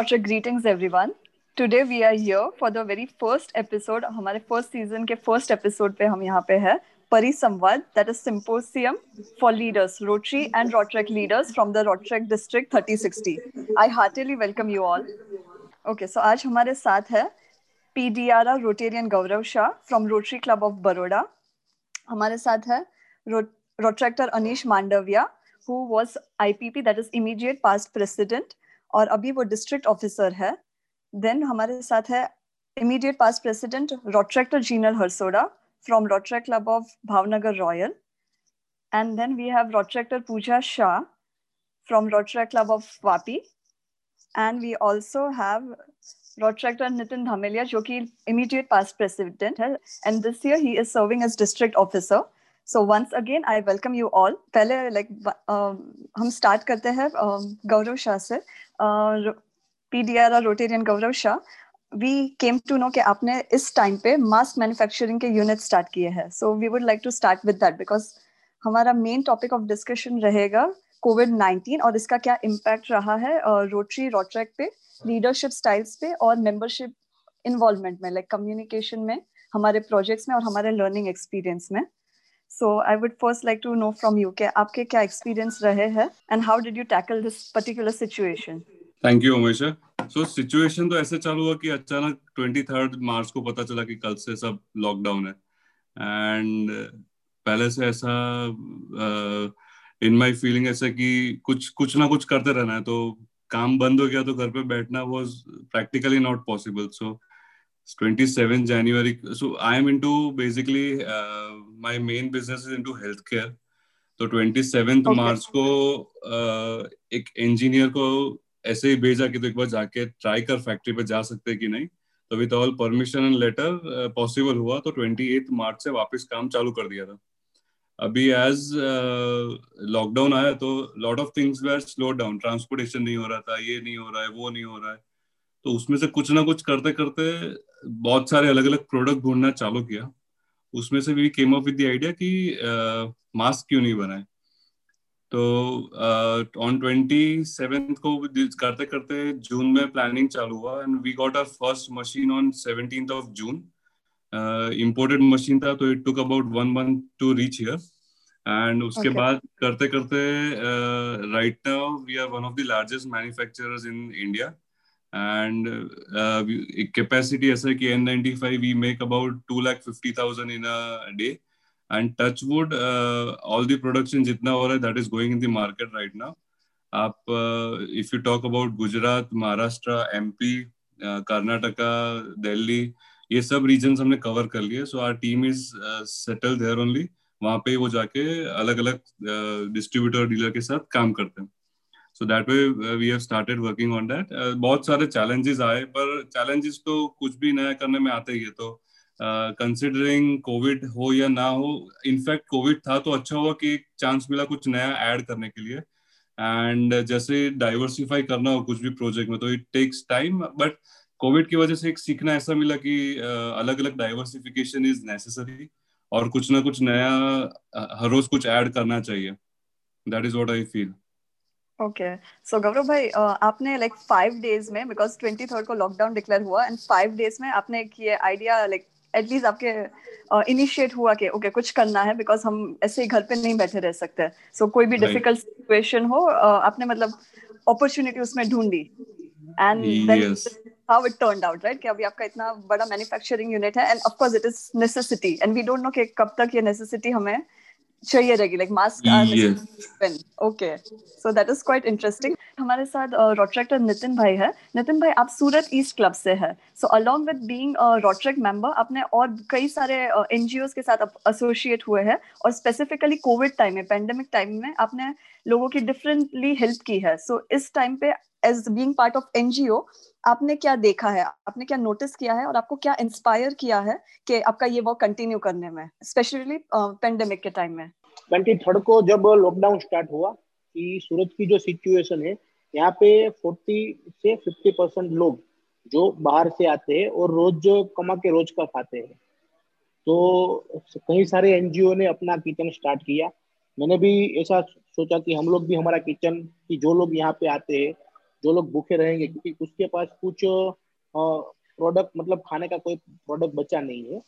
Warm greetings everyone. Today we are here for the very first episode. हमारे first season के first episode पे हम यहाँ पे है Parisambad, that is symposium for leaders, Rotary and Rotrek leaders from the Rotrek district 3060. I heartily welcome you all. Okay, so आज हमारे साथ है PDRA Rotarian Gaurav Shah from Rotary Club of Baroda. हमारे साथ है Rotractor Anish Mandavia who was IPP that is immediate past president और अभी वो डिस्ट्रिक्ट ऑफिसर है देन हमारे साथ है immediate past president rotaractor Jinal Harsoda from rotaract club of Bhavnagar royal and then we have rotaractor Pooja Shah from rotaract club of Vapi and we also have rotaractor Nitin Dhameliya जो कि immediate past president है. And this year he is serving as district officer so once again I welcome you all पहले like हम start करते हैं गौरव शाह से। PDR rotarian Gaurav Shah we came to know कि आपने इस टाइम पे मास्क मैन्युफैक्चरिंग के यूनिट स्टार्ट किए हैं। So we would like to start with that because हमारा मेन टॉपिक ऑफ़ डिस्कशन रहेगा कोविड नाइनटीन और इसका क्या इम्पैक्ट रहा है रोटरी रोट्रैक पे लीडरशिप स्टाइल्स पे और मेंबरशिप इन्वॉल्वमेंट में लाइक like कम्युनिकेशन में, हमारे प्रोजेक्ट्स में और हमारे लर्निंग एक्सपीरियंस में। So I would first like to know from you कि आपके क्या experience रहे हैं and how did you tackle this particular situation? Thank you Amisha. So situation तो ऐसे चालू हुआ कि अचानक 23rd मार्च को पता चला कि कल से सब लॉकडाउन है एंड पहले से ऐसा इन माय फीलिंग ऐसा कि कुछ कुछ ना कुछ करते रहना है तो काम बंद हो गया तो घर पे बैठना was practically not possible so 27 January. So I am into basically uh, my main business is into healthcare. तो ट्वेंटी सेवेंथ मार्च को uh, एक इंजीनियर को ऐसे ही भेजा कि तो एक बार जाके ट्राई कर फैक्ट्री पे जा सकते कि नहीं। तो with all permission and letter possible हुआ तो ट्वेंटी एट मार्च से वापस काम चालू कर दिया था। अभी एज लॉकडाउन uh, आया तो lot of things were slow down transportation नहीं हो रहा था ये नहीं हो रहा है वो नहीं हो रहा है। तो उसमें से कुछ ना कुछ करते करते बहुत सारे अलग अलग प्रोडक्ट ढूंढना चालू किया। उसमें से भी came up with the idea कि मास्क क्यों नहीं बनाए? तो ऑन ट्वेंटी सेवेंथ को करते करते जून में प्लानिंग चालू हुआ and we got our first machine on seventeen of June. Imported machine था तो it took about one month to reach here and उसके okay. बाद करते करते right now we are one of the largest manufacturers in India and uh, capacity ऐसा कि N95 we make about two lakh fifty thousand in a day and touch wood uh, all the production हो रहा है that is going in the market right now आप uh, if you talk about Gujarat Maharashtra MP Karnataka Delhi ये सब region हमने cover कर लिए so our team is settle there only वहाँ पे वो जाके अलग अलग डिस्ट्रीब्यूटर डीलर के साथ काम करते हैं so that way we have started working on that बहुत सारे चैलेंजेस आए पर चैलेंजेस तो कुछ भी नया करने में आते ही है। तो कंसिडरिंग uh, कोविड हो या ना हो इनफैक्ट कोविड था तो अच्छा हुआ कि एक चांस मिला कुछ नया ऐड करने के लिए। एंड जैसे डाइवर्सिफाई करना हो कुछ भी प्रोजेक्ट में तो it takes time but covid की वजह से एक सीखना ऐसा मिला कि अलग अलग डाइवर्सिफिकेशन इज़ नेसेसरी और कुछ ना कुछ नया हर रोज कुछ ऐड करना चाहिए। That is what I feel okay so Gaurav भाई आपने लाइक फाइव डेज़ में बिकॉज़ ट्वेंटी थर्ड को लॉकडाउन डिक्लेयर हुआ एंड फाइव डेज़ में आपने एक ये आइडिया लाइक एटलीस्ट आपके इनिशिएट uh, हुआ कि ओके कुछ करना है बिकॉज़ हम ऐसे ही घर पे नहीं बैठे रह सकते। सो so, कोई भी डिफ़िकल्ट सिचुएशन हो uh, आपने मतलब अपॉर्चुनिटी उसमें ढूंढी। And how it turned out right कि अभी आपका इतना बड़ा मैन्युफैक्चरिंग यूनिट है and of course it is necessity and we don't know कि कब तक ये नेसेसिटी हमें चाहिए रहेगी like mask okay so that is quite interesting हमारे साथ रोट्रैक्टर नितिन भाई है। नितिन भाई आप सूरत ईस्ट क्लब से है। So along with being rotaract member आपने और कई सारे एनजीओ uh, के साथ एसोसिएट हुए हैं। और स्पेसिफिकली कोविड टाइम में पेंडेमिक टाइम में आपने लोगों की डिफरेंटली हेल्प की है। सो so, इस टाइम पे as being part of NGO आपने क्या देखा है? आपने क्या नोटिस किया है? और आपको क्या इंस्पायर किया है कि आपका ये वर्क कंटिन्यू करने में स्पेशली पेंडेमिक के टाइम में? ट्वेंटी थर्ड को जब लॉकडाउन स्टार्ट हुआ, कि सूरत की जो सिचुएशन है, यहाँ पे फोर्टी से फिफ्टी परसेंट लोग जो बाहर से आते हैं और रोज जो कमा के रोज का खाते हैं। तो कई सारे एनजीओ ने अपना किचन स्टार्ट किया। मैंने भी ऐसा सोचा कि हम लोग भी हमारा किचन कि जो लोग यहाँ पे आते हैं जो लोग भूखे रहेंगे, क्योंकि उसके पास कुछ प्रोडक्ट मतलब खाने का कोई प्रोडक्ट बचा नहीं है।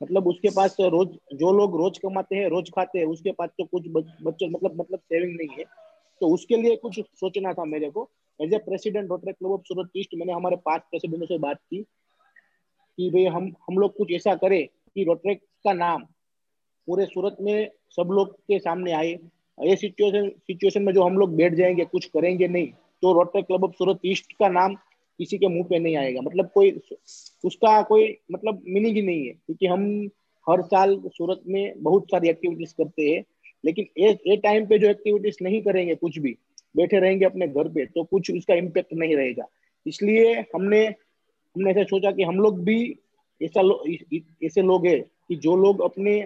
मतलब उसके पास रोज, जो लोग रोज कमाते हैं, रोज खाते हैं, उसके पास तो कुछ बच्चे मतलब मतलब सेविंग नहीं है। तो उसके लिए कुछ सोचना था मेरे को। As a president rotary club of Surat east मैंने हमारे पाँच प्रेसिडेंटों से बात की, कि भाई हम हम लोग कुछ ऐसा करें कि रोटरी का नाम पूरे सूरत में सब लोग के सामने आए। ये सिचुएशन सिचुएशन में जो हम लोग बैठ जाएँगे, कुछ करेंगे नहीं। तो rotary club of Surat east का नाम किसी के मुँह पे नहीं आएगा। मतलब कोई उसका कोई मतलब मीनिंग ही नहीं है क्योंकि हम हर साल सूरत में बहुत सारी एक्टिविटीज़ करते हैं लेकिन ये टाइम पे जो एक्टिविटीज़ नहीं करेंगे कुछ भी बैठे रहेंगे अपने घर पे तो कुछ उसका इम्पेक्ट नहीं रहेगा। इसलिए हमने हमने ऐसा सोचा कि हम लोग भी ऐसा लो, ऐसे लोग है कि जो लोग अपने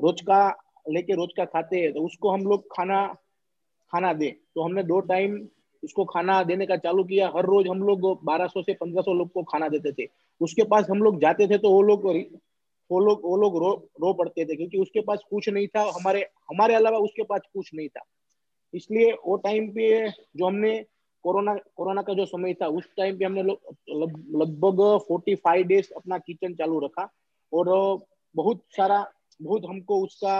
रोज का लेके रोज का खाते हैं तो उसको हम लोग खाना खाना दे। तो हमने दो टाइम उसको खाना देने का चालू किया। हर रोज हम लोग 1200 से 1500 लोग को खाना देते थे। उसके पास हम लोग जाते थे तो वो लोग वो लोग वो लोग रो रो पड़ते थे क्योंकि उसके पास कुछ नहीं था। हमारे हमारे अलावा उसके पास कुछ नहीं था। इसलिए वो टाइम पे जो हमने कोरोना कोरोना का जो समय था, उस टाइम पे हमने लगभग फोर्टी फाइव डेज़ अपना किचन चालू रखा और बहुत सारा, बहुत हमको उसका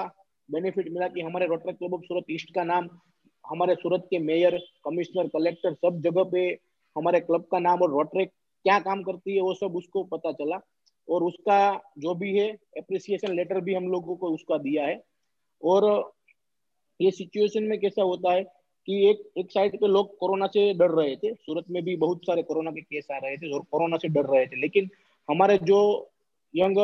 बेनिफिट मिला कि हमारे rotary club of Surat east का नाम हमारे सूरत के मेयर, कमिश्नर, कलेक्टर सब जगह पे हमारे क्लब का नाम और रोटरी क्या काम करती है, वो सब उसको पता चला। और उसका जो भी है अप्रिसिएशन लेटर भी हम लोगों को उसका दिया है। और ये सिचुएशन में कैसा होता है कि एक एक साइड पे लोग कोरोना से डर रहे थे। सूरत में भी बहुत सारे कोरोना के केस आ रहे थे और कोरोना से डर रहे थे। लेकिन हमारे जो यंग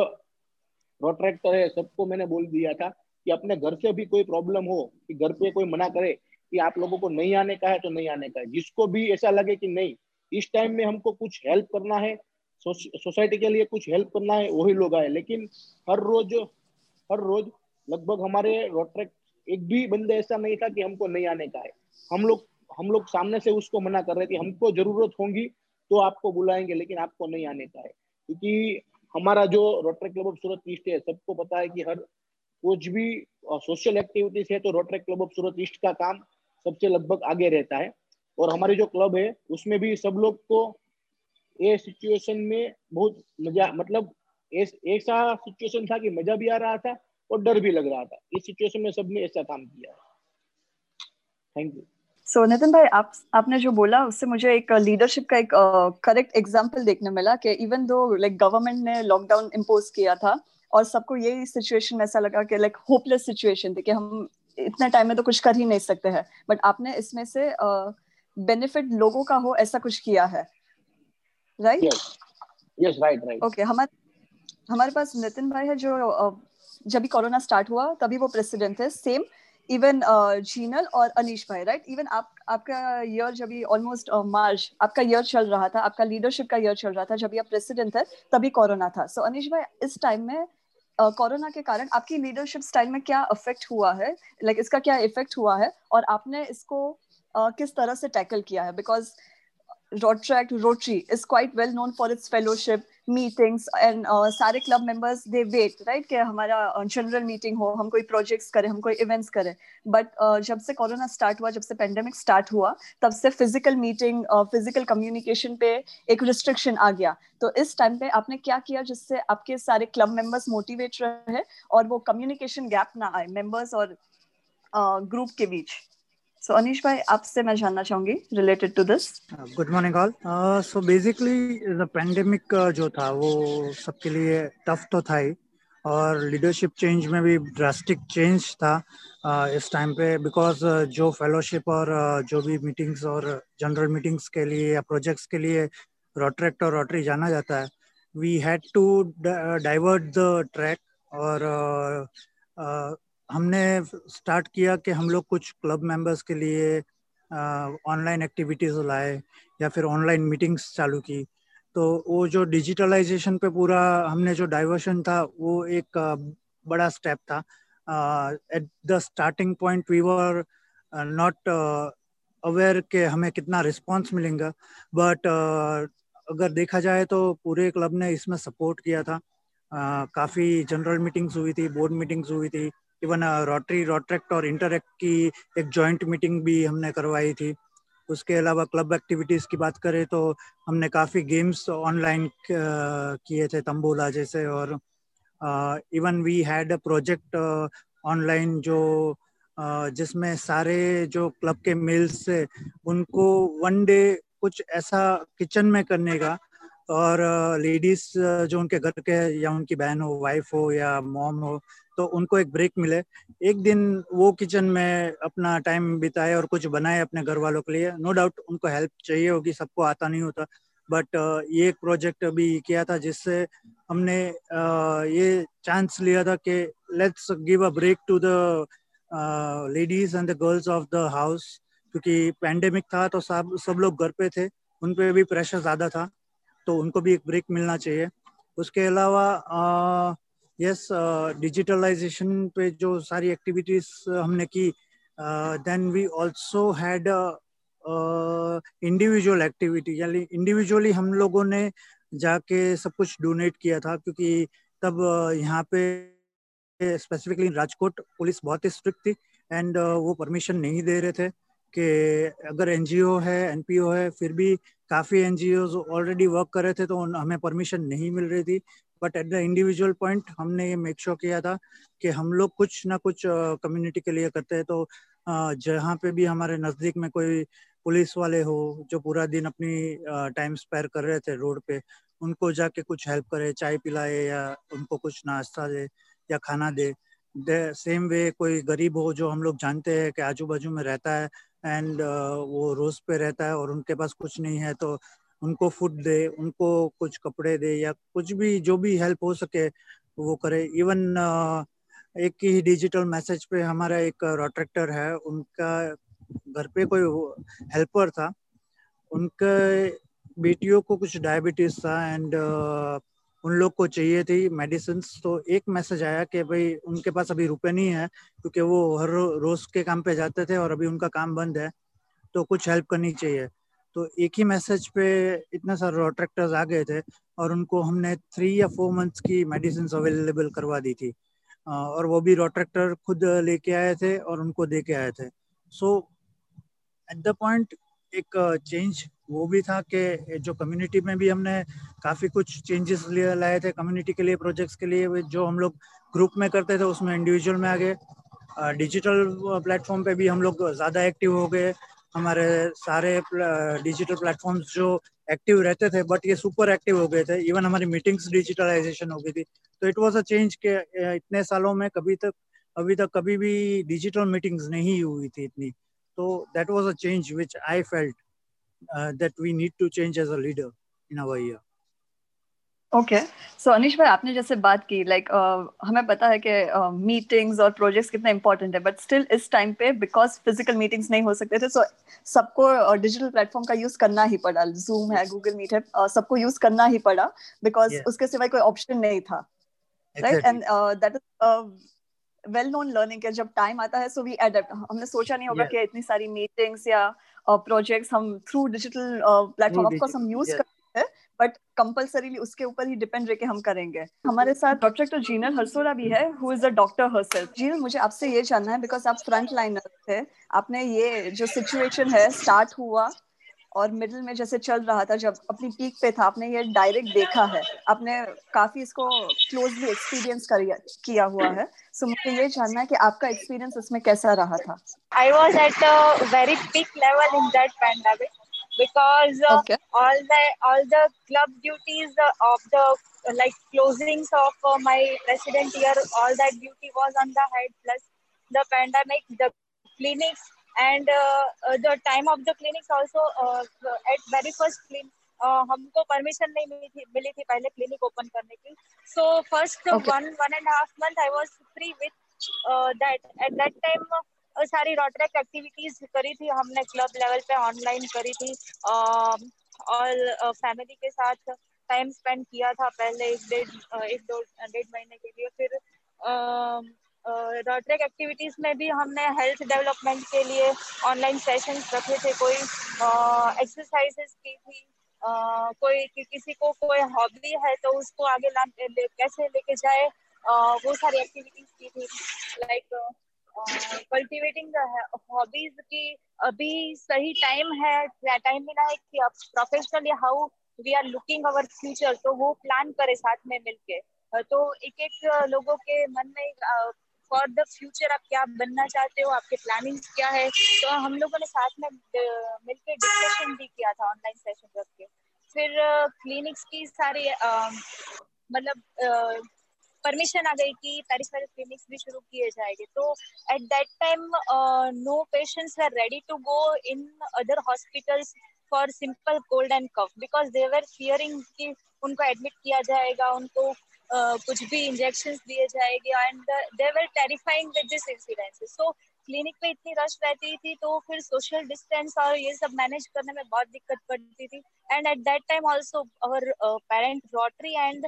रोट्रैक्टर है, सबको मैंने बोल दिया था कि अपने घर से भी कोई प्रॉब्लम हो, कि घर पे कोई मना करे कि आप लोगों को नहीं आने का है तो नहीं आने का है। जिसको भी ऐसा लगे कि नहीं, इस टाइम में हमको कुछ हेल्प करना है सोसाइटी के लिए कुछ हेल्प करना है, वही लोग आए। लेकिन हर रोज हर रोज लगभग हमारे रोट्रैक एक भी बंदे ऐसा नहीं था कि हमको नहीं आने का है। हम लोग हम लोग सामने से उसको मना कर रहे थे, हमको ज़रूरत होगी तो आपको बुलाएँगे, लेकिन आपको नहीं आने का है। क्योंकि हमारा जो rotary club of Surat east है, सबको पता है कि हर कुछ भी सोशल एक्टिविटीज़ है तो rotary club of Surat east का काम सबसे लगभग आगे रहता है। और हमारी जो क्लब है उसमें भी सब लोग को ये सिचुएशन में बहुत मज़ा मतलब ऐसा सिचुएशन था कि मज़ा भी आ रहा था और डर भी लग रहा था। इस सिचुएशन में सबने ऐसा काम किया थैंक यू सो नितिन भाई आप आपने जो बोला उससे मुझे एक लीडरशिप का एक करेक्ट uh, एग्जांपल देखने मिला कि इवन दो लाइक गवर्नमेंट ने लॉकडाउन इम्पोज किया था और सबको यही सिचुएशन ऐसा लगा कि लाइक होपलेस सिचुएशन थी कि हम इतने टाइम में तो कुछ कर ही नहीं सकते हैं। बट आपने इसमें से बेनिफिट uh, लोगों का हो ऐसा कुछ किया है। Right yes right right okay हमारे हमारे पास नितिन भाई है जो uh, जब भी कोरोना स्टार्ट हुआ तभी वो प्रेसिडेंट थे। सेम इवन जीनल और अनीश भाई राइट इवन आप आपका ईयर जब ऑलमोस्ट मार्च आपका ईयर चल रहा था आपका लीडरशिप का ईयर चल रहा था जब आप प्रेसिडेंट थे तभी कोरोना था। सो so, अनीश भाई इस टाइम में कोरोना के कारण आपकी लीडरशिप स्टाइल में क्या इफ़ेक्ट हुआ है? लाइक like, इसका क्या इफ़ेक्ट हुआ है? और आपने इसको uh, किस तरह से टैकल किया है? Because rotaract rotary is quite well known for its fellowship meetings and uh, सारे club members they wait right? कि हमारा जनरल uh, मीटिंग हो हम कोई प्रोजेक्ट्स करें हम कोई इवेंट्स करें। बट uh, जब से कोरोना स्टार्ट हुआ जब से पेंडेमिक स्टार्ट हुआ तब से फ़िज़िकल मीटिंग फ़िज़िकल कम्युनिकेशन पे एक रिस्ट्रिक्शन आ गया। तो इस टाइम पे आपने क्या किया जिससे आपके सारे क्लब मेंबर्स मोटिवेट रहे और वो कम्युनिकेशन गैप ना आए मेंबर्स और ग्रुप के बीच? सो अनिश भाई आपसे मैं जानना चाहूँगी related to this good morning all so basically the pandemic जो था वो सबके लिए टफ तो था ही। और लीडरशिप चेंज में भी ड्रास्टिक चेंज था uh, इस टाइम पे। बिकॉज़ uh, जो फेलोशिप और uh, जो भी मीटिंग्स और जनरल मीटिंग्स के लिए या प्रोजेक्ट्स के लिए रोट्रेक्ट और रोटरी जाना जाता है we had to divert the track और हमने स्टार्ट किया कि हम लोग कुछ क्लब मेंबर्स के लिए ऑनलाइन एक्टिविटीज़ लाए या फिर ऑनलाइन मीटिंग्स चालू की। तो वो जो डिजिटलाइजेशन पे पूरा हमने जो डाइवर्शन था वो एक बड़ा स्टेप था। At the starting point we were not aware के हमें कितना रिस्पांस मिलेगा। बट uh, अगर देखा जाए तो पूरे क्लब ने इसमें सपोर्ट किया था। uh, काफ़ी जनरल मीटिंग्स हुई थी बोर्ड मीटिंग्स हुई थी। इवन रोटरी रोट्रेक्ट और इंटरेक्ट की एक जॉइंट मीटिंग भी हमने करवाई थी। उसके अलावा क्लब एक्टिविटीज़ की बात करें तो हमने काफ़ी गेम्स ऑनलाइन किए थे, तंबोला जैसे और even we had a project online जो जिसमें सारे जो क्लब के मेल्स से उनको वन डे कुछ ऐसा किचन में करने का और लेडीज़ जो उनके घर के या उनकी बहन हो, वाइफ हो, या मॉम हो तो उनको एक ब्रेक मिले। एक दिन वो किचन में अपना टाइम बिताए और कुछ बनाए अपने घर वालों के लिए। नो डाउट, उनको हेल्प चाहिए होगी, सबको आता नहीं होता। बट ये एक प्रोजेक्ट अभी किया था जिससे हमने ये चांस लिया था कि let's give a break to the ladies and the girls of the house क्योंकि पैंडेमिक था तो सब सब लोग घर पे थे। उन पे भी प्रेशर ज़्यादा था। तो उनको भी एक ब्रेक मिलना चाहिए। उसके अलावा यस डिजिटलाइजेशन पे जो सारी एक्टिविटीज़ हमने की then we also had individual activity यानी इंडिविजुअली हम लोगों ने जाके सब कुछ डोनेट किया था, क्योंकि तब यहाँ पे स्पेसिफिकली राजकोट पुलिस बहुत ही स्ट्रिक्ट थी एंड वो परमिशन नहीं दे रहे थे। कि अगर एनजीओ है एनपीओ है, फिर भी काफ़ी एनजीओ ऑलरेडी वर्क कर रहे थे तो हमें परमिशन नहीं मिल रही थी। But at the individual point हमने ये मेक श्योर किया था कि हम लोग कुछ ना कुछ कम्युनिटी के लिए करते हैं। तो जहाँ पे भी हमारे नज़दीक में कोई पुलिस वाले हो, जो पूरा दिन अपनी टाइम स्पेयर कर रहे थे रोड पे, उनको जाके कुछ हेल्प करे, चाय पिलाए या उनको कुछ नाश्ता दे या खाना दे। सेम वे कोई गरीब हो, जो हम लोग जानते हैं कि आजू बाजू में रहता है एंड uh, वो रोज पे रहता है और उनके पास कुछ नहीं है तो उनको फ़ूड दे उनको कुछ कपड़े दे या कुछ भी जो भी हेल्प हो सके वो करे। इवन uh, एक ही डिजिटल मैसेज पे हमारा एक रोट्रेक्टर है उनका घर पे कोई हेल्पर था उनके बेटियों को कुछ डायबिटीज़ था एंड उन लोग को चाहिए थी मेडिसिन तो एक मैसेज आया कि भाई उनके पास अभी रुपए नहीं है, क्योंकि वो हर रोज के काम पे जाते थे और अभी उनका काम बंद है तो कुछ हेल्प करनी चाहिए। तो एक ही मैसेज पे इतने सारे रोट्रैक्टर्स आ गए थे और उनको हमने थ्री या फोर मंथ्स की मेडिसिन अवेलेबल करवा दी थी। और वो भी रोट्रैक्टर खुद लेके आए थे और उनको दे के आए थे। सो एट द पॉइंट एक चेंज वो भी था कि जो कम्युनिटी में भी हमने काफ़ी कुछ चेंजेस लाए थे कम्युनिटी के लिए प्रोजेक्ट्स के लिए जो हम लोग ग्रुप में करते थे, उसमें इंडिविजुअल में आ गए डिजिटल प्लेटफॉर्म पे भी हम लोग ज़्यादा एक्टिव हो गए। हमारे सारे डिजिटल प्लेटफॉर्म्स जो एक्टिव रहते थे बट ये सुपर एक्टिव हो गए थे। इवन हमारी मीटिंग्स डिजिटलाइजेशन हो गई थी। तो इट वाज अ चेंज के इतने सालों में कभी तक, अभी तक कभी भी डिजिटल मीटिंग्स नहीं हुई थी इतनी। तो that was a change which I felt uh, that we need to change as a leader in our year. Okay so Anish भाई आपने जैसे बात की लाइक like, uh, हमें पता है कि मीटिंग्स uh, और प्रोजेक्ट्स कितने इंपॉर्टेंट है बट स्टिल इस टाइम पे बिकॉज़ फ़िज़िकल मीटिंग्स नहीं हो सकते थे सो so, सबको डिजिटल uh, प्लेटफॉर्म का यूज़ करना ही पड़ा। जूम है गूगल मीट है uh, सबको यूज़ करना ही पड़ा बिकॉज़ yeah. उसके सिवाय कोई ऑप्शन नहीं था। Right and that is well known learning के जब टाइम आता है सो वी एडेप्ट हमने सोचा नहीं होगा yeah. कि इतनी सारी मीटिंग्स या प्रोजेक्ट्स uh, हम through digital platform of course हम यूज़ करते हैं बट कंपलसरीली उसके ऊपर ही डिपेंड रह हम करेंगे. हमारे साथ डॉक्टर जीनल हरसोरा भी है who is a doctor herself Jinal मुझे आपसे ये जानना है बिकॉज़ आप फ्रंट लाइनर थे आपने ये जो सिचुएशन है स्टार्ट हुआ और मिडिल में जैसे चल रहा था जब अपनी पीक पे था आपने ये डायरेक्ट देखा है आपने काफ़ी इसको क्लोजली एक्सपीरियंस किया हुआ है सो so, मुझे ये जानना है कि आपका एक्सपीरियंस इसमें कैसा रहा था I was at a very peak level in that pandemic because uh, okay. all the all the club duties uh, of the like closings of uh, my resident year all that duty was on the head plus the pandemic the clinics and the time of the clinic the clinics also uh, at very हमको permission नहीं मिली थी मिली थी पहले clinic open करने की. So first one one and half month I was free with that at that time सारी Rotaract activities करी थी. हमने क्लब लेवल पे ऑनलाइन करी थी. और फैमिली के साथ टाइम स्पेंड किया था पहले एक डेढ़ एक दो डेढ़ महीने के लिए. फिर रोट्रेक एक्टिविटीज़ में भी हमने हेल्थ डेवलपमेंट के लिए ऑनलाइन सेशंस रखे थे कोई एक्सरसाइजेस की थी Uh, कोई कि, किसी को कोई हॉबी है तो उसको आगे ला ले, कैसे लेके जाए uh, वो सारी एक्टिविटीज़ की थी। लाइक कल्टिवेटिंग हॉबीज की अभी सही टाइम है टाइम मिला है कि अब professionally how we are looking our future तो वो प्लान करे साथ में मिलके। तो एक एक लोगों के मन में फॉर द फ्यूचर आप क्या बनना चाहते हो, आपके प्लानिंग क्या है? तो हम लोगों ने साथ में मिलके डिस्कशन भी किया था ऑनलाइन सेशन रख के। फिर क्लिनिक्स की सारी मतलब परमिशन आ गई कि पेरिफेरल क्लिनिक्स भी शुरू किए जाएँगे। तो at that time no patients are ready to go in other hospitals for simple cold and cough because they were fearing कि उनको एडमिट किया जाएगा, उनको कुछ भी इंजेक्शन दिए जाएँगे and they were terrifying with this incidence so clinic पे इतनी रश रहती थी तो फिर सोशल डिस्टेंस और ये सब मैनेज करने में बहुत दिक्कत पड़ती थी. And at that time also our parent Rotary and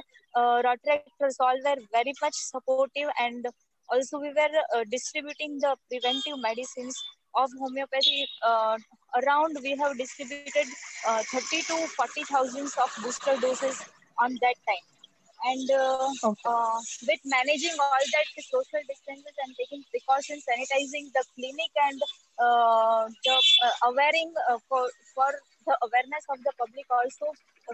Rotaractors all were very much supportive and also we were distributing the preventive medicine of homeopathy around we have distributed thirty to forty thousand of booster dosage on that time and uh, okay. uh, with managing all that social distances and taking precautions, sanitizing the clinic and uh, the uh, uh, for for the awareness of the public also,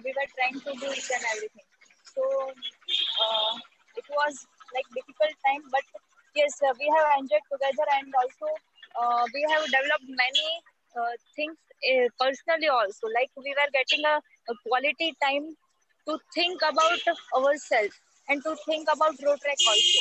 we were trying to do each and everything. So uh, it was like difficult time, but yes, uh, we have enjoyed together and also we have developed many things personally also. Like we were getting a, a quality time to think about ourselves and to think about Rotaract also.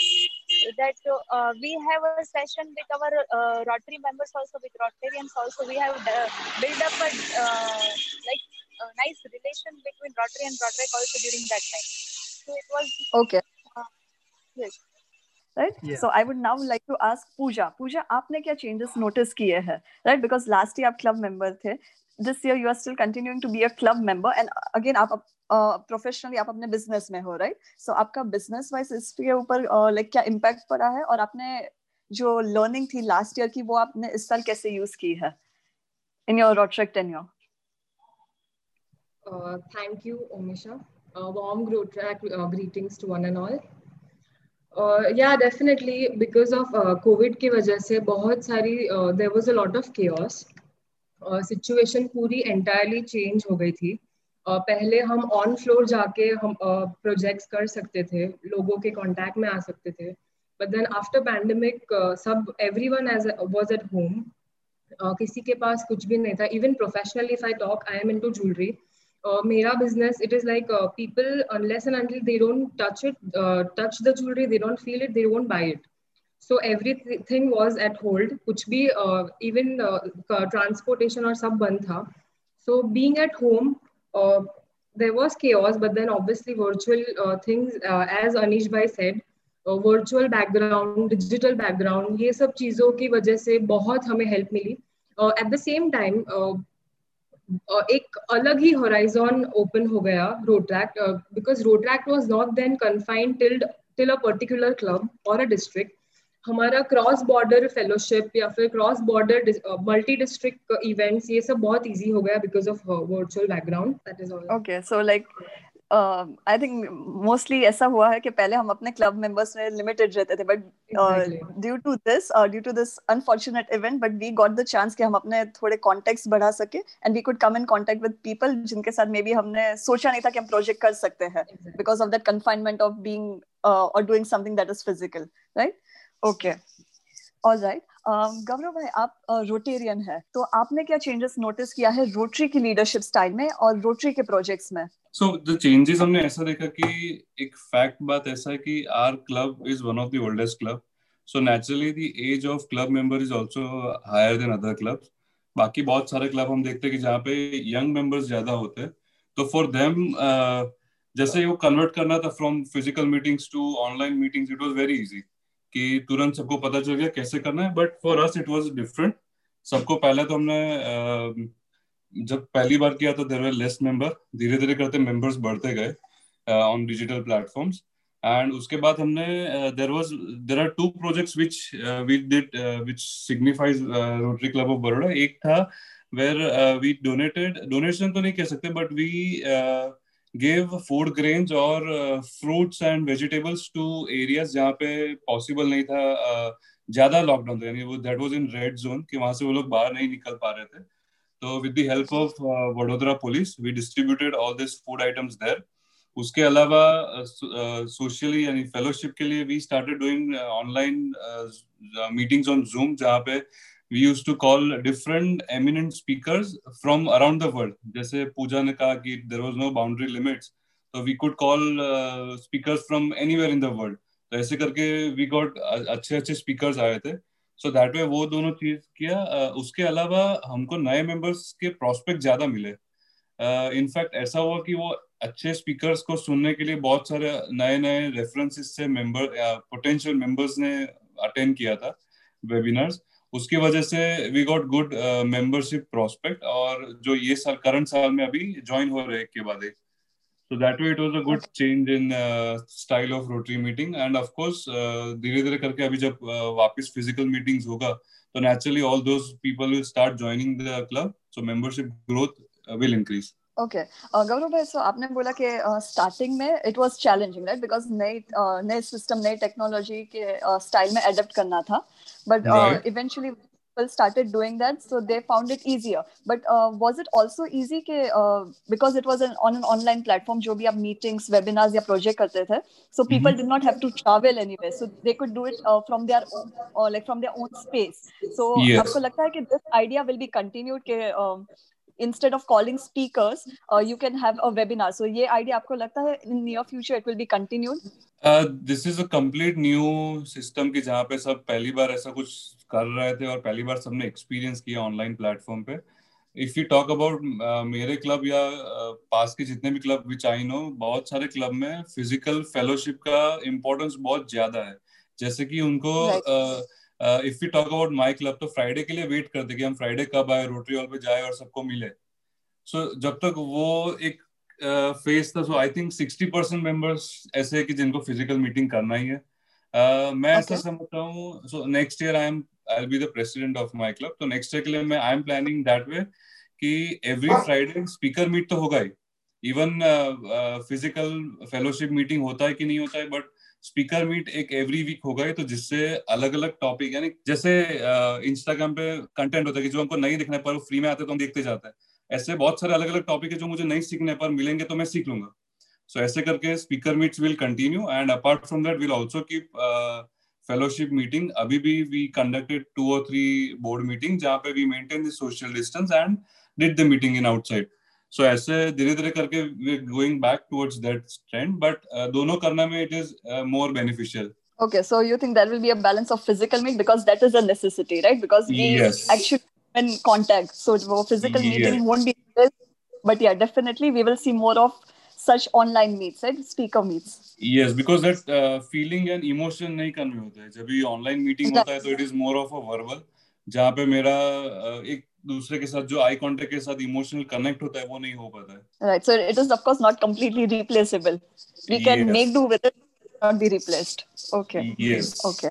That uh, we have a session with our uh, Rotary members also, with Rotarians also. We have uh, built up a uh, like a nice relation between Rotary and Rotaract also during that time. So it was okay. Uh, yes. right yeah. so i would now like to ask pooja pooja aapne kya changes notice kiye hai right because last year aap club member the this year you are still continuing to be a club member and again aap professionally आप अपने business में हो right so आपका business wise इसके ऊपर like क्या impact पड़ा है? और आपने जो लर्निंग थी लास्ट ईयर की वो आपने इस साल कैसे यूज़ की है? In your Rotaract tenure you omisha. uh, warm track uh, greetings to one and all. definitely because of uh, covid की वजह से बहुत सारी there was a lot of chaos. Situation पूरी एंटायरली चेंज हो गई थी. पहले हम ऑन फ्लोर जाके हम प्रोजेक्ट्स कर सकते थे लोगों के कांटेक्ट में आ सकते थे बट देन आफ्टर पैंडमिक सब everyone as was at home किसी के पास कुछ भी नहीं था even professionally if I talk I am into jewellery मेरा business it is like people unless and until they don't touch it touch the jewellery they don't feel it they won't buy it so everything was at hold कुछ भी even transportation और सब बंद था. Being at home uh, there was chaos, but then obviously virtual uh, things, uh, as Anish bhai said, virtual background digital background ये सब चीज़ों की वजह से बहुत हमें हेल्प मिली। एट द सेम टाइम एक अलग ही होराइजन ओपन हो गया Rotaract because Rotaract was not then confined till till a particular club और अ डिस्ट्रिक्ट हमारा क्रॉस बॉर्डर फेलोशिप या फिर cross border multi district events ये सब बहुत इजी हो गया because of virtual background that is all okay so like I think mostly ऐसा हुआ है कि पहले हम अपने क्लब मेंबर्स में लिमिटेड रहते थे but due to this due to this unfortunate event but we got the chance कि हम अपने थोड़े कॉन्टेक्ट बढ़ा सके and we could come in contact with people जिनके साथ मे बी हमने सोचा नहीं था कि हम प्रोजेक्ट कर सकते हैं because of that confinement of being और doing something that is physical right okay all right Gaurav भाई आप रोटेरियन है तो आपने क्या चेंजेस नोटिस किया है रोटरी की लीडरशिप स्टाइल में और रोटरी के प्रोजेक्ट्स में? सो द चेंजेस हमने ऐसा देखा कि एक फैक्ट बात ऐसा है कि our club is one of the oldest club so naturally the age of club member is also higher than other clubs बाकी बहुत सारे क्लब हम देखते हैं कि जहाँ पे यंग मेंबर्स ज़्यादा होते हैं। तो फॉर देम जैसे वो कन्वर्ट करना था from physical meetings to online meetings it was very easy कि तुरंत सबको पता चल गया कैसे करना है but for us it was different सबको पहले तो हमने जब पहली बार किया तो देर वर लेस मेंबर धीरे धीरे करते मेंबर्स बढ़ते गए ऑन डिजिटल प्लेटफॉर्म्स एंड उसके बाद हमने there was there are two projects which we did which signifies Rotary club of Baroda एक था वेर वी डोनेटेड डोनेशन तो नहीं कह सकते but we give food grains और fruits and vegetables to areas जहाँ पे पॉसिबल नहीं था ज़्यादा लॉकडाउन था। यानी वो that was in red zone कि वहाँ से वो लोग बाहर नहीं निकल पा रहे थे। तो with the help of Vadodara police we distributed all this food items there उसके अलावा सोशली यानी फेलोशिप के लिए we started doing online meetings on Zoom जहाँ पे we use to call different eminent speakers from around the world जैसे पूजा ने कहा कि there was no boundary limits तो we could call speakers from anywhere in the world तो ऐसे करके वी गॉट अच्छे अच्छे स्पीकर्स आए थे. सो दैट वे वो दोनों चीज़ किया। Uh, उसके अलावा हमको नए मेंबर्स के प्रोस्पेक्ट ज़्यादा मिले। इनफैक्ट uh, ऐसा हुआ कि वो अच्छे स्पीकर्स को सुनने के लिए बहुत सारे नए नए रेफरेंसेस से मेंबर पोटेंशियल मेंबर्स ने अटेंड किया था वेबिनार्स उसकी वजह से we got good membership prospect और जो ये साल करंट साल में अभी ज्वाइन हो रहे के बाद so that way it was a good change in uh, style of rotary meeting and of course धीरे धीरे करके अभी जब uh, वापस physical meetings होगा तो naturally all those people will start joining the club so membership growth uh, will increase okay Gaurav भाई so आपने बोला कि स्टार्टिंग uh, में it was challenging right because नई नए सिस्टम नई टेक्नोलॉजी के स्टाइल uh, में अडेप्ट करना था but eventually people started doing that so they found it easier but uh, was it also easy ke, uh, because it was an, on an online platform jo bhi aap meetings webinars ya project karte the so people mm-hmm. did not have to travel anywhere so they could do it uh, from their own or like from their own space so yes. aapko lagta hai ki this idea will be continued ke um, instead of calling speakers uh, you can have a webinar. So ye idea aapko lagta hai in near future it will be continued? This is a complete new system की जहाँ पे सब पहली बार ऐसा कुछ कर रहे थे और पहली बार सबने एक्सपीरियंस किया ऑनलाइन प्लेटफॉर्म पे। इफ़ यू टॉक अबाउट मेरे क्लब या uh, पास के जितने भी क्लब विच आई नो बहुत सारे क्लब में फ़िज़िकल फेलोशिप का इम्पोर्टेंस बहुत ज़्यादा है। जैसे कि उनको if you talk about my club तो फ्राइडे के लिए वेट करते कि हम फ्राइडे कब आए रोटरी हॉल पे जाए और सबको मिले। सो so, जब तक वो एक फेस था so I think sixty percent members ऐसे है कि जिनको फ़िज़िकल मीटिंग करना ही है। Uh, मैं okay. ऐसा समझता हूँ so next year I am I be the president of my club तो नेक्स्ट ईयर के लिए मैं I am planning that way कि एवरी फ्राइडे स्पीकर मीट तो होगा ही। इवन फ़िज़िकल फेलोशिप मीटिंग होता है कि नहीं होता है बट स्पीकर मीट एक एवरी वीक होगा तो जिससे अलग अलग टॉपिक यानी जैसे इंस्टाग्राम पे कंटेंट होता है कि जो हमको नहीं दिखने पर फ्री में आते तो हम देखते जाते हैं। ऐसे बहुत सारे अलग अलग टॉपिक है जो मुझे नहीं सीखने पर मिलेंगे तो मैं सीख लूँगा। सो so, ऐसे करके speaker meets will continue and apart from that will also keep fellowship meeting अभी भी वी कंडक्टेड टू और थ्री बोर्ड मीटिंग जहाँ पे we maintain the social distance and did the meeting in outside so ऐसे धीरे धीरे करके we going back towards that trend but दोनों करना में it is more beneficial Okay, so you think there will be a balance of physical meet because that is a necessity, right? Because we yes. actually in contact. So physical yes. meeting won't be this, but yeah, definitely we will see more of such online meets, right? Speaker meets. Yes, because that uh, feeling and emotion नहीं convey होता है. जब ये online meeting होता है तो it is more of a verbal. जहाँ पे मेरा uh, एक दूसरे के साथ जो आई कांटेक्ट के साथ इमोशनल कनेक्ट होता है वो नहीं हो पाता है। Right so it is of course not completely replaceable we can make do with it not be replaced okay yes okay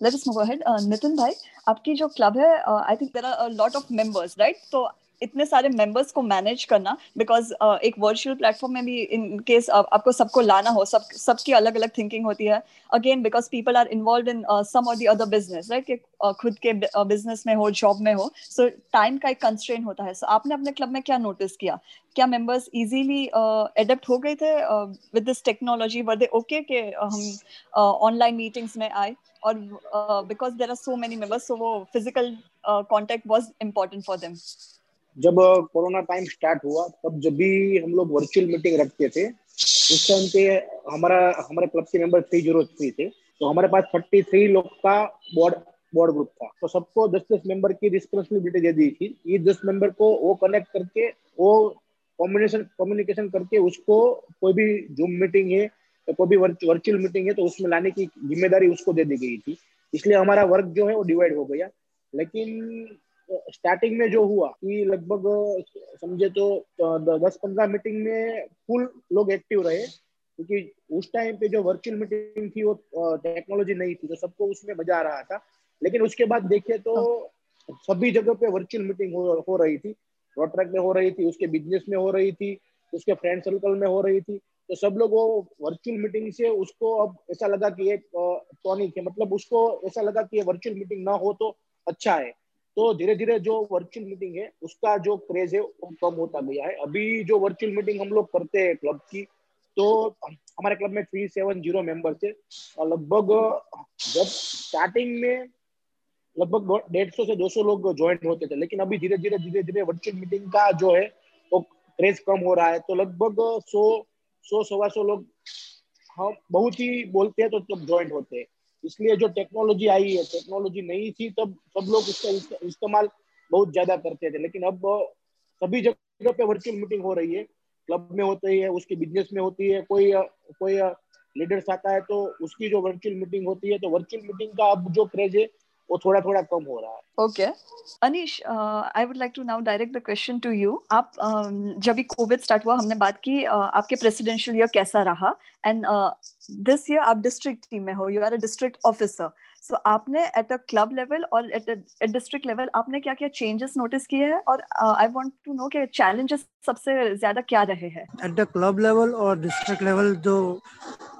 let us move ahead Nitin भाई आपकी जो क्लब है I think there are lot of members right तो इतने सारे members को manage करना because uh, एक वर्चुअल प्लेटफॉर्म में भी इन केस uh, आपको सबको लाना हो सब सबकी अलग अलग थिंकिंग होती है। Again because people are involve in some और दी अदर बिज़नेस राइट कि uh, खुद के बिज़नेस uh, में हो जॉब में हो। सो so, टाइम का एक कंस्ट्रेन होता है। सो so, आपने अपने क्लब में क्या नोटिस किया? क्या मेंबर्स इजीली एडेप्ट हो गए थे with this technology were they okay के हम ऑनलाइन uh, मीटिंग्स में आए? और because there are so many members so वो physical contact was important for them जब कोरोना टाइम स्टार्ट हुआ, तब जब भी हम लोग वर्चुअल मीटिंग रखते थे, उस टाइम पे हमारा, हमारे क्लब के मेंबर थ्री ज़ीरो थ्री थे तो हमारे पास थर्टी थ्री लोग का बोर्ड बोर्ड ग्रुप था। तो सबको दस दस मेंबर की रिस्पॉन्सिबिलिटी दे दी थी। ये दस मेंबर को वो कनेक्ट करके, वो कॉम्बिनेशन कम्युनिकेशन करके उसको कोई भी जूम मीटिंग है तो कोई भी वर्चुअल मीटिंग है तो उसमें लाने की ज़िम्मेदारी उसको दे दी गई थी। इसलिए हमारा वर्क जो है वो डिवाइड हो गया। लेकिन स्टार्टिंग में जो हुआ कि लगभग समझे तो दस पंद्रह मीटिंग में फुल लोग एक्टिव रहे क्योंकि उस टाइम पे जो वर्चुअल मीटिंग थी वो टेक्नोलॉजी नहीं थी तो सबको उसमें मज़ा आ रहा था। लेकिन उसके बाद देखे तो सभी जगह पे वर्चुअल मीटिंग हो, हो रही थी। रोट्रैक में हो रही थी उसके बिज़नेस में हो रही थी उसके फ्रेंड सर्कल में हो रही थी। तो सब लोग वो वर्चुअल मीटिंग से उसको अब ऐसा लगा कि एक टॉनिक है। मतलब उसको ऐसा लगा कि ये वर्चुअल मीटिंग ना हो तो अच्छा है। तो धीरे धीरे जो वर्चुअल मीटिंग है, उसका जो क्रेज है, वो कम होता गया है। अभी जो वर्चुअल मीटिंग हम लोग करते हैं क्लब की तो हमारे क्लब में थ्री सेवन ज़ीरो मेंबर थे। और लगभग, जब स्टार्टिंग में लगभग डेढ़ सौ से दो सौ लोग ज्वाइन होते थे। लेकिन अभी धीरे धीरे धीरे धीरे वर्चुअल मीटिंग का जो है, वो क्रेज कम हो रहा है। तो लगभग सौ सौ, सवा सौ लोग, हम बहुत ही बोलते हैं तो तब ज्वाइन होते हैं। इसलिए जो टेक्नोलॉजी आई है टेक्नोलॉजी नहीं थी, तब सब लोग इसका इस्तेमाल बहुत ज़्यादा करते थे। लेकिन अब सभी जगह पे वर्चुअल मीटिंग हो रही है। क्लब में होती है, उसके बिज़नेस में होती है। कोई कोई लीडर्स आता है तो उसकी जो वर्चुअल मीटिंग होती है तो वर्चुअल मीटिंग का अब जो क्रेज है वो थोड़ा थोड़ा कम हो रहा है। Okay Anish I would like to now direct the question to you आप uh, जब भी कोविड स्टार्ट हुआ हमने बात की uh, आपके प्रेसिडेंशियल ईयर कैसा रहा? एंड दिस ईयर आप डिस्ट्रिक्ट टीम में हो you are a district officer so so, आपने एट अ क्लब लेवल और एट एट डिस्ट्रिक्ट लेवल आपने क्या क्या चेंजेस नोटिस किए हैं? और आई वांट टू नो कि चैलेंजेस सबसे ज़्यादा क्या रहे हैं? एट द क्लब लेवल और डिस्ट्रिक्ट लेवल जो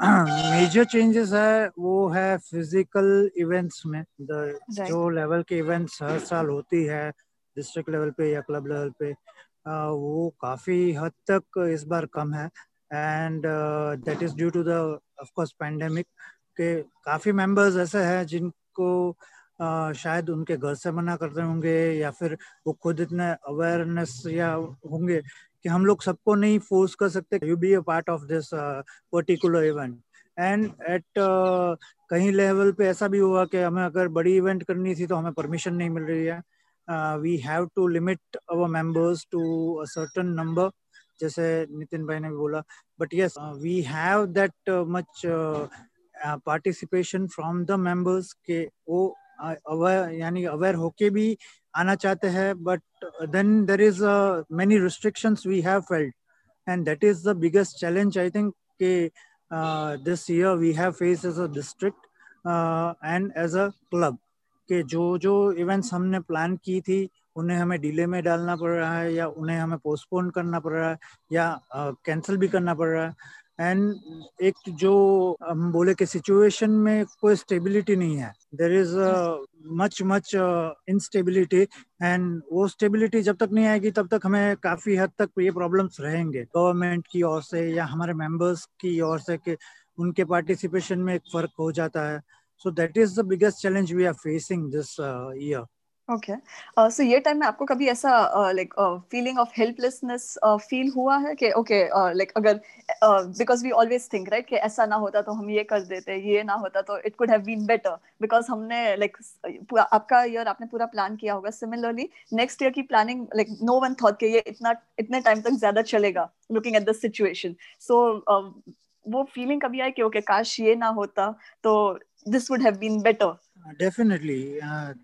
मेजर चेंजेस है वो है फ़िज़िकल इवेंट्स में। The right. जो लेवल के इवेंट्स हर साल होती है डिस्ट्रिक्ट लेवल पे या क्लब लेवल पे uh, वो काफ़ी हद तक इस बार कम है। And that is due to the of course pandemic के काफ़ी मेंबर्स ऐसे हैं जिनको आ, शायद उनके घर से मना करते होंगे या फिर वो खुद इतने अवेयरनेस या होंगे कि हम लोग सबको नहीं फोर्स कर सकते you be a part of this particular event and at कहीं लेवल पे ऐसा भी हुआ कि हमें अगर बड़ी इवेंट करनी थी तो हमें परमिशन नहीं मिल रही है। We have to limit our members to a certain number जैसे नितिन भाई ने भी बोला। But yes we have that much participation from the members के वो अवेयर यानी अवेयर होके भी आना चाहते हैं but then there is many restrictions we have felt and that is the biggest challenge I think के this year we have face as a district and as a club के जो जो इवेंट्स हमने प्लान की थी उन्हें हमें delay में डालना पड़ रहा है या उन्हें हमें पोस्टपोन करना पड़ रहा है या कैंसिल uh, भी करना पड़ रहा है एंड एक जो हम बोले कि सिचुएशन में कोई स्टेबिलिटी नहीं है। There is much much instability and वो स्टेबिलिटी जब तक नहीं आएगी, तब तक हमें काफ़ी हद तक ये प्रॉब्लम्स रहेंगे। गवर्नमेंट की ओर से या हमारे मेंबर्स की ओर से कि उनके पार्टिसिपेशन में एक फ़र्क हो जाता है। So that is the biggest challenge we are facing this year okay so ये टाइम में आपको कभी ऐसा like feeling of helplessness feel हुआ है कि ओके लाइक अगर because we always think right कि ऐसा ना होता तो हम ये कर देते ये ना होता तो it could have been better because हमने लाइक like, आपका ईयर आपने पूरा प्लान किया होगा. सिमिलरली नेक्स्ट ईयर की planning like no one thought कि ये इतना इतने टाइम तक ज़्यादा चलेगा looking at the situation so वो फीलिंग कभी आई कि ओके okay, काश ये ना होता तो this would have been better definitely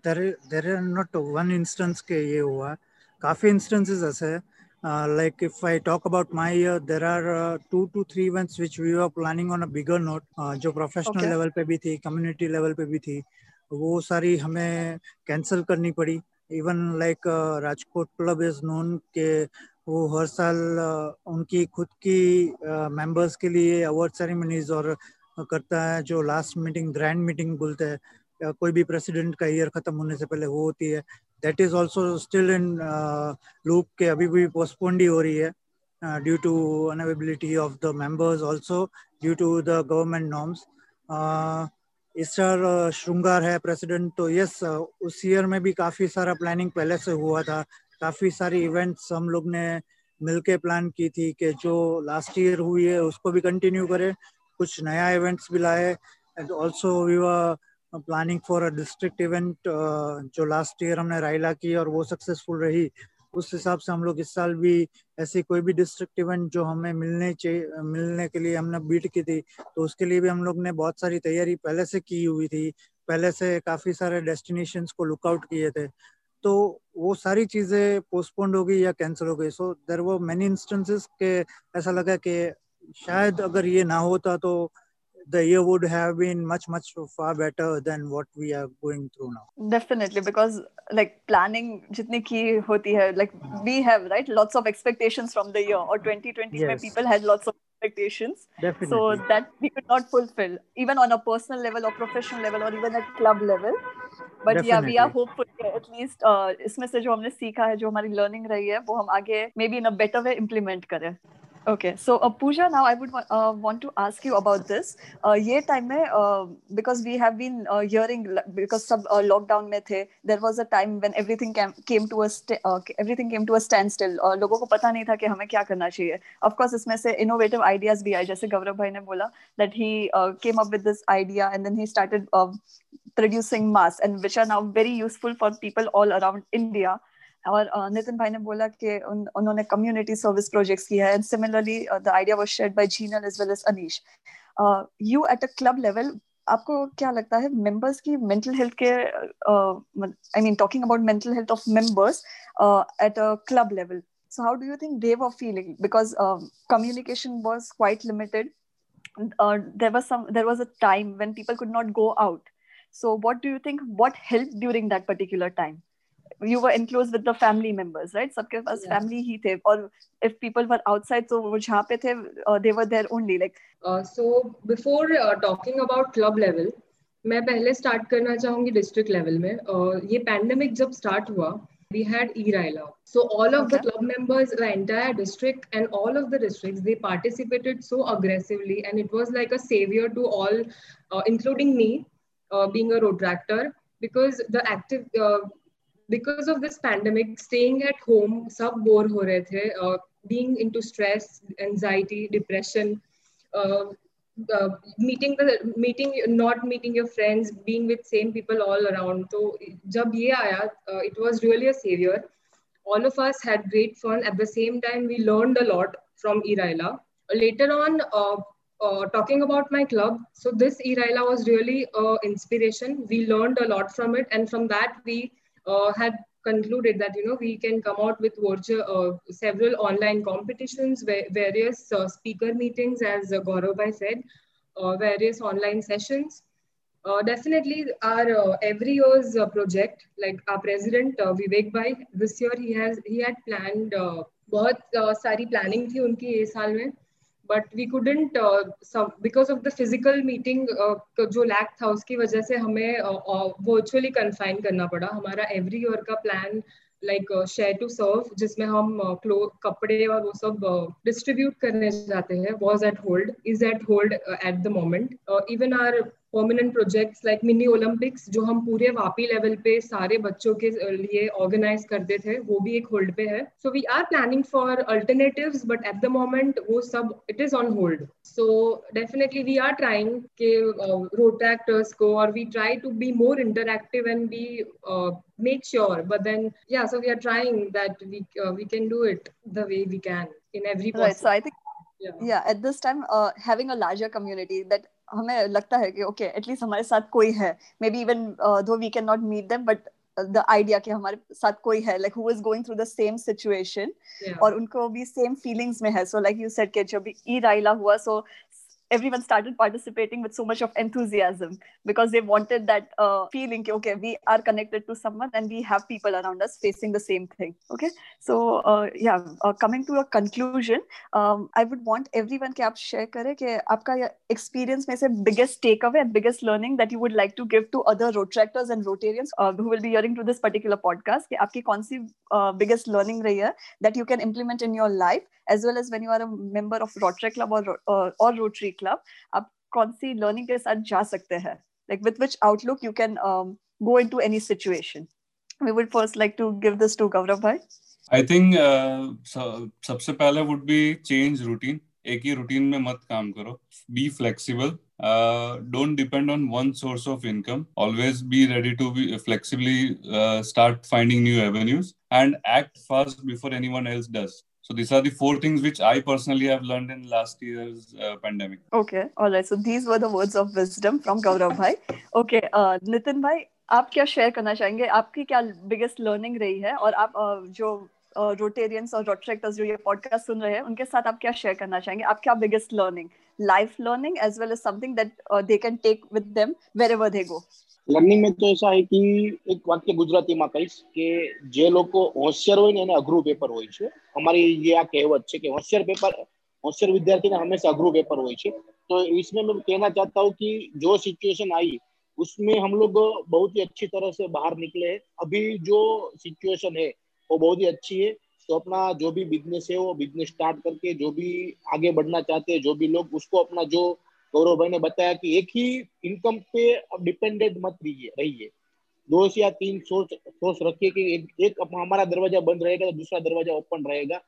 there there are not one instance के ये हुआ काफ़ी इंस्टेंसेस ऐसे हैं like if I talk about my year, there are uh, two to three events which we were planning on a bigger note, uh, जो professional. Level पे भी थी कम्युनिटी लेवल पे भी थी वो सारी हमें कैंसिल करनी पड़ी. Even like Rajkot club is known के वो हर साल uh, उनकी खुद की मेंबर्स uh, के लिए अवार्ड सेरेमनीज और करता है जो लास्ट मीटिंग ग्रैंड मीटिंग बोलते हैं। कोई भी प्रेसिडेंट का ईयर खत्म होने से पहले वो होती है। That is also still in loop के अभी भी पोस्टपोन्ड ही हो रही है due to unavailability of the members also due to the government norms इस साल श्रृंगार है प्रेसिडेंट तो यस उस ईयर में भी काफ़ी सारा प्लानिंग पहले से हुआ था। काफ़ी सारी इवेंट्स हम लोग ने मिलके प्लान की थी कि जो लास्ट ईयर हुई है, उसको भी कंटिन्यू करें। कुछ नया इवेंट्स भी लाए। And also we were planning for a district event जो लास्ट ईयर हमने रायला की और वो सक्सेसफुल रही, उस हिसाब से हम लोग इस साल भी ऐसी कोई भी डिस्ट्रिक्ट इवेंट जो हमें मिलने चाहिए मिलने के लिए हमने बीट की थी तो उसके लिए भी हम लोग ने बहुत सारी तैयारी पहले से की हुई थी, पहले से काफ़ी सारे डेस्टिनेशन को लुकआउट किए थे तो वो सारी चीज़ें पोस्टपोन्ड हो गई या कैंसिल हो गई सो देर वो मैनी इंस्टेंसेस के ऐसा लगा कि शायद अगर ये ना होता तो the year would have been much much far better than what we are going through now definitely because like planning jitni ki hoti hai like we have right lots of expectations from the year or 2020 yes. where people had lots of expectations Definitely. so that we could not fulfill even on a personal level or professional level or even at club level but Definitely. yeah we are hopeful at least uh, इसमें से जो हमने सीखा है जो हमारी learning रही है वो हम आगे maybe in a better way implement करें Okay, so uh, Pooja, now I would uh, want to ask you about this. Uh, ये time में uh, because we have been uh, hearing because सब uh, lockdown में थे, there was a time when everything came, came to a uh, everything came to a standstill. Uh, लोगों को पता नहीं था कि हमें क्या करना चाहिए. Of course, इसमें से innovative ideas भी आए जैसे गौरव भाई ने बोला that he uh, came up with this idea and then he started uh, producing masks and which are now very useful for people all around India. और नितिन भाई ने बोला कि उन, उन्होंने कम्युनिटी सर्विस प्रोजेक्ट्स किया है and similarly the idea was shared by Jinal as well as Anish you at a club level आपको क्या लगता है मेंबर्स की मेंटल हेल्थ के I mean talking about mental health of members at a club level so how do you think they were feeling because communication was quite limited there was some there was a time when people could not go out so what do you think what helped during that particular time? You were enclosed with the family members right सबके पास family ही थे और if people were outside so वो जहाँ पे थे uh, they were there only like uh, so before uh, talking about club level मैं पहले start करना चाहूँगी डिस्ट्रिक्ट लेवल में uh, ये पैंडेमिक जब स्टार्ट हुआ we had e-Raila. So all of okay. the club members, the entire district and all of the districts, they participated so aggressively and it was like a savior to all, uh, including me, uh, being a road tractor, because the active, uh, because of this pandemic, staying at home, sub bore ho rahe the, uh, being into stress, anxiety, depression, uh, uh, meeting the meeting not meeting your friends being with same people all around. So jab ye aaya, uh, it was really a savior. All of us had great fun. At the same time we learned a lot from iraila later on uh, uh, talking about my club so this iraila was really an inspiration. We learned a lot from it and from that we had concluded that you know we can come out with virtual, uh, several online competitions, various uh, speaker meetings, as uh, Gaurav said, uh, various online sessions. Uh, definitely, our uh, every year's uh, project, like our president Vivek Bhai, this year he has he had planned बहुत सारी planning थी उनकी ये साल में but we couldn't because of the physical meeting जो lack था उसकी वजह से हमें वर्चुअली uh, कन्फाइन करना पड़ा। हमारा एवरी ईयर का plan like share to serve जिसमें हम क्लोथ uh, कपड़े और वो सब डिस्ट्रीब्यूट uh, करने जाते हैं was at hold is at hold at the moment even are permanent projects like mini Olympics जो हम पूरे वापी लेवल पे सारे बच्चों के लिए ऑर्गेनाइज करते थे वो भी एक होल्ड पे है so we are planning for alternatives but at the moment वो सब it is on hold so definitely we are trying के रोड ट्रैक्टर्स को और we try to be more interactive and be make sure but then yeah so we are trying that we uh, we can do it the way we can in every possible. so i think yeah. yeah at this time uh, having a larger community that हमें लगता है कि okay at least हमारे साथ कोई है। Maybe even though we can not meet them but the idea कि हमारे साथ कोई है like who is going through the same situation और उनको भी सेम फीलिंग्स में है। सो लाइक यू सेड कि जब ई राइला हुआ so everyone started participating with so much of enthusiasm because they wanted that uh, feeling okay we are connected to someone and we have people around us facing the same thing okay? So uh, yeah uh, coming to a conclusion um, i would want everyone to share kare ki aapka experience mein biggest takeaway and biggest learning that you would like to give to other road tractors and rotarians uh, who will be hearing to this particular podcast ki konsi, uh, biggest learning rahi hai that you can implement in your life as well as when you are a member of rotary club or uh, or rotary Club, आप कौन सी learning के साथ जा सकते हैं? Which outlook you can um, go into any situation. We would first like to give this to Gaurav bhai. I think uh, so, सबसे पहले would be change routine. एक ही रूटीन में मत काम करो be flexible don't depend on one source of income always be ready to be flexibly start finding new avenues and act fast before anyone else does So these are the four things which I personally have learned in last year's uh, pandemic. Okay, all right. So these were the words of wisdom from Gaurav bhai. Okay, uh, Nitin bhai, आप क्या share करना चाहेंगे आपकी क्या biggest learning रही है और आप uh, जो रोटेरियंस uh, और रोट्रेक्टर्स जो ये पॉडकास्ट सुन रहे हैं उनके साथ आप क्या शेयर करना चाहेंगे आप क्या biggest learning life learning as well as something that they can take with them wherever they go learning મેં તો એસા હે કે એક વાક્ય ગુજરાતીમાં કહીશ કે જે લોકો હોશિયાર હોય ને એને અઘરું પેપર હોય છે અમારી જે આ કહેવત છે કે હોશિયાર પેપર હોશિયાર વિદ્યાર્થીને હંમેશા અઘરું પેપર હોય છે तो इसमें मैं कहना चाहता हूँ कि जो सिचुएशन आई उसमें हम लोग बहुत ही अच्छी तरह से बाहर निकले हैं अभी जो सिचुएशन है वो बहुत ही अच्छी है तो अपना जो भी बिजनेस है वो बिजनेस स्टार्ट करके जो भी आगे बढ़ना चाहते हैं जो भी लोग उसको अपना जो गौरव भाई ने बताया कि एक ही इनकम पे डिपेंडेंट मत रहिए रहिए। दो या तीन सोच सोच रखिए कि एक, एक हमारा दरवाज़ा बंद रहेगा तो दूसरा दरवाज़ा ओपन रहेगा।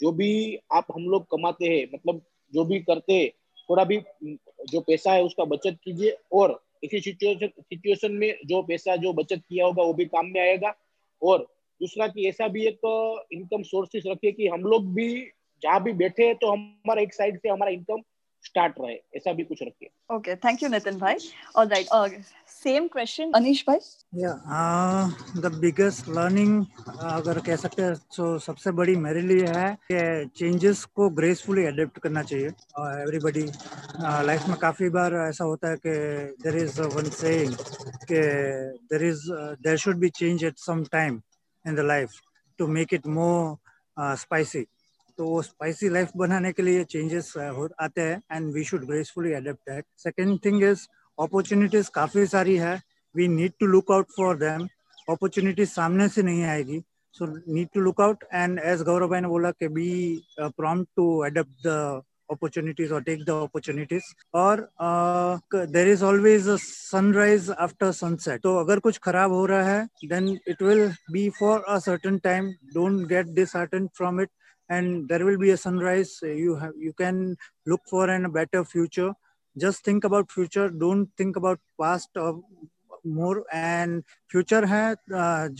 जो भी आप हम लोग कमाते हैं मतलब जो भी करते हैं थोड़ा भी जो पैसा है उसका बचत कीजिए और इसी सिचुएशन सिचुएशन में जो पैसा जो बचत किया होगा वो भी काम में आएगा। और दूसरा कि ऐसा भी एक इनकम सोर्सेस रखिए कि हम लोग भी जहाँ भी बैठे हैं तो हमारा एक साइड से हमारा इनकम स्टार्ट रहे ऐसा भी कुछ रखिए। ओके थैंक यू नितिन भाई ऑलराइट सेम क्वेश्चन अनीश भाई या द बिगेस्ट लर्निंग अगर कह सकते हैं तो सबसे बड़ी मेरे लिए है कि चेंजेस को ग्रेसफुली अडेप्ट करना चाहिए। एवरीबॉडी लाइफ में काफ़ी बार ऐसा होता है कि देर इज़ वन सेइंग कि there is there should be change at some time in the life to make it more spicy तो स्पाइसी लाइफ बनाने के लिए चेंजेस आते हैं and we should gracefully adapt that second thing is opportunities काफ़ी सारी है. We need to look out for them opportunities सामने से नहीं आएगी. So need to look out and as Gaurav भाई ने बोला कि be prompt to adapt the opportunities or take the opportunities. और uh, is always a sunrise after sunset. तो अगर कुछ खराब हो रहा है then it will be for a certain time. Don't get disheartened from it. and there will be a sunrise you have you can look for an, a better future just think about future don't think about past or more and future है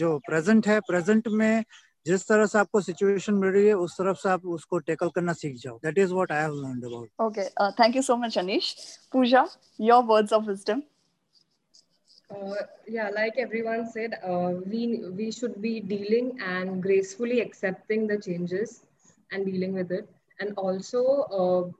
जो present है present में जिस तरह से आपको situation मिल रही है उस तरफ से आप उसको टेकल करना सीख जाओ that is what I have learned about okay thank you so much Anish Pooja your words of wisdom Uh, yeah, like everyone said, uh, we we should be dealing and gracefully accepting the changes and dealing with it. And also, uh,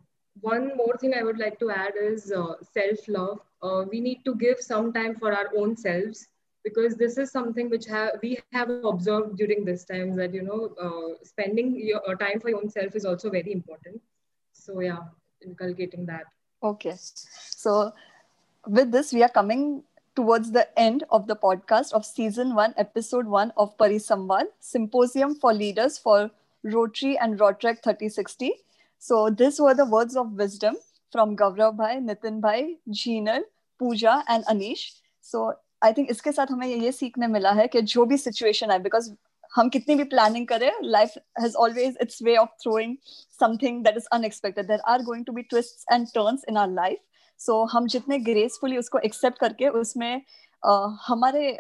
one more thing I would like to add is uh, self love. Uh, we need to give some time for our own selves because this is something which have, we have observed during this time that you know uh, spending your uh, time for your own self is also very important. So yeah, inculcating that. Okay, so with this we are coming towards the end of the podcast of season one, episode one of Parisamvad Symposium for Leaders for Rotary and Rotrek 3060. So these were the words of wisdom from Gaurav Bhai, Nitin Bhai, Jeenal, Pooja and Anish. So I think इसके साथ हमें ये सीखने मिला है कि जो भी सिचुएशन है बिकॉज़ हम कितनी भी प्लानिंग करें life has always its way of throwing something that is unexpected there are going to be twist and turns in our life so हम जितने ग्रेसफुली उसको एक्सेप्ट करके उसमें uh, हमारे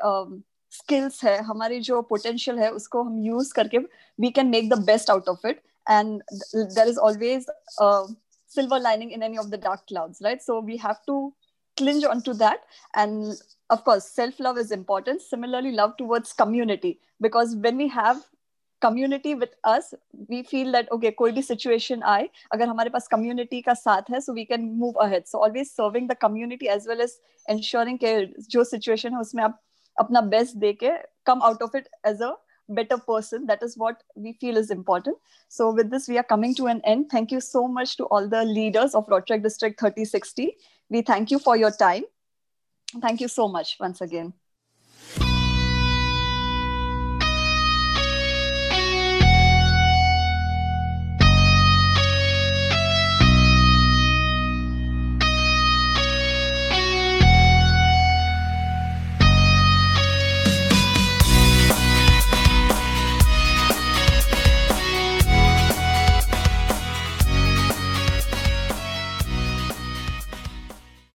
स्किल्स uh, है हमारी जो पोटेंशियल है उसको हम यूज़ करके we can make the best out of it and there is always silver lining in any of the dark clouds right so we have to clinch onto that and of course self love is important similarly love towards community because when we have community with us we feel that okay koi bhi situation aaye agar hamare paas community ka saath hai so we can move ahead so always serving the community as well as ensuring ke jo situation hai usme aap apna best de ke come out of it as a better person. That is what we feel is important. So with this we are coming to an end. Thank you so much to all the leaders of Rotrek district 3060 we thank you for your time. Thank you so much once again.